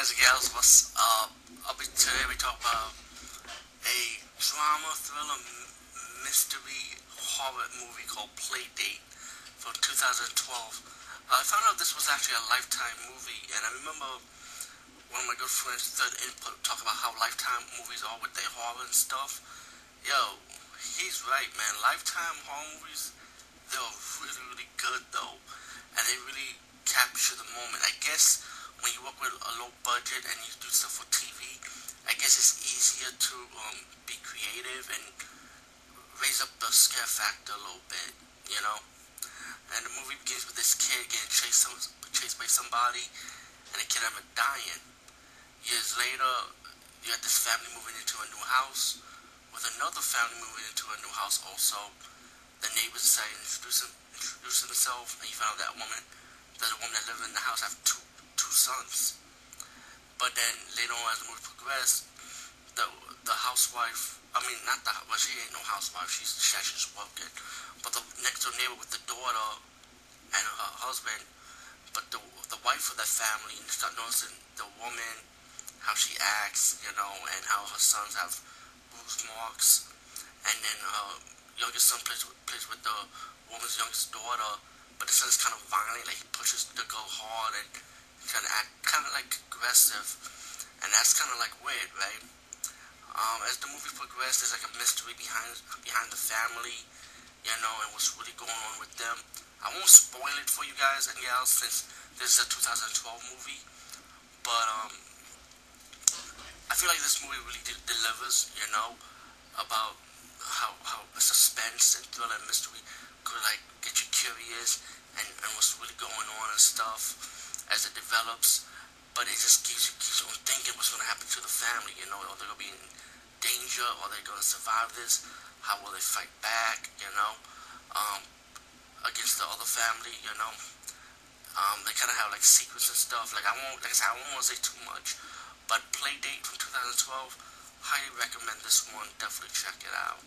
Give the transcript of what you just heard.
guys what's up? I'll be today we talk about a drama thriller mystery horror movie called Playdate from 2012. I found out this was actually a Lifetime movie, and I remember one of my good friends, Third Input, talk about how Lifetime movies are with their horror and stuff. Yo, he's right, man. Lifetime horror movies, they're really, really good though, and they really capture the moment. I guess when you work with a low budget and you do stuff for TV, I guess it's easier to um, be creative and raise up the scare factor a little bit, you know. And the movie begins with this kid getting chased, chased by somebody, and the kid ends up dying. Years later, you have this family moving into a new house, with another family moving into a new house also. The neighbors decided to introduce, him, introduce himself, and you found that woman, that the woman that lived in the house, have two two sons. But then later on, as the movie progressed, the the housewife, I mean, not the well, she ain't no housewife. She's she just working. But the next door neighbor with the daughter and her husband, but the the wife of that family, and start noticing the woman, how she acts, you know, and how her sons have bruise marks, and then her youngest son plays with, plays with the woman's youngest daughter, but the son's kind of violent, like he pushes the girl hard and kind of act kind of like aggressive, and that's kind of like weird, right? Um, as the movie progressed, there's like a mystery behind behind the family, you know, and what's really going on with them. I won't spoil it for you guys and gals since this is a 2012 movie, but um, I feel like this movie really de- delivers, you know, about how how suspense and thriller and mystery could like get you curious and, and what's really going on and stuff as it develops. But it just keeps you keeps on thinking what's gonna happen to the family. You know, are they gonna be in danger? Are they gonna survive this? How will they fight back? You know, um, against the other family. You know, um, they kind of have like secrets and stuff. Like I won't, like I said, I won't want to say too much. But Playdate from 2012, highly recommend this one. Definitely check it out.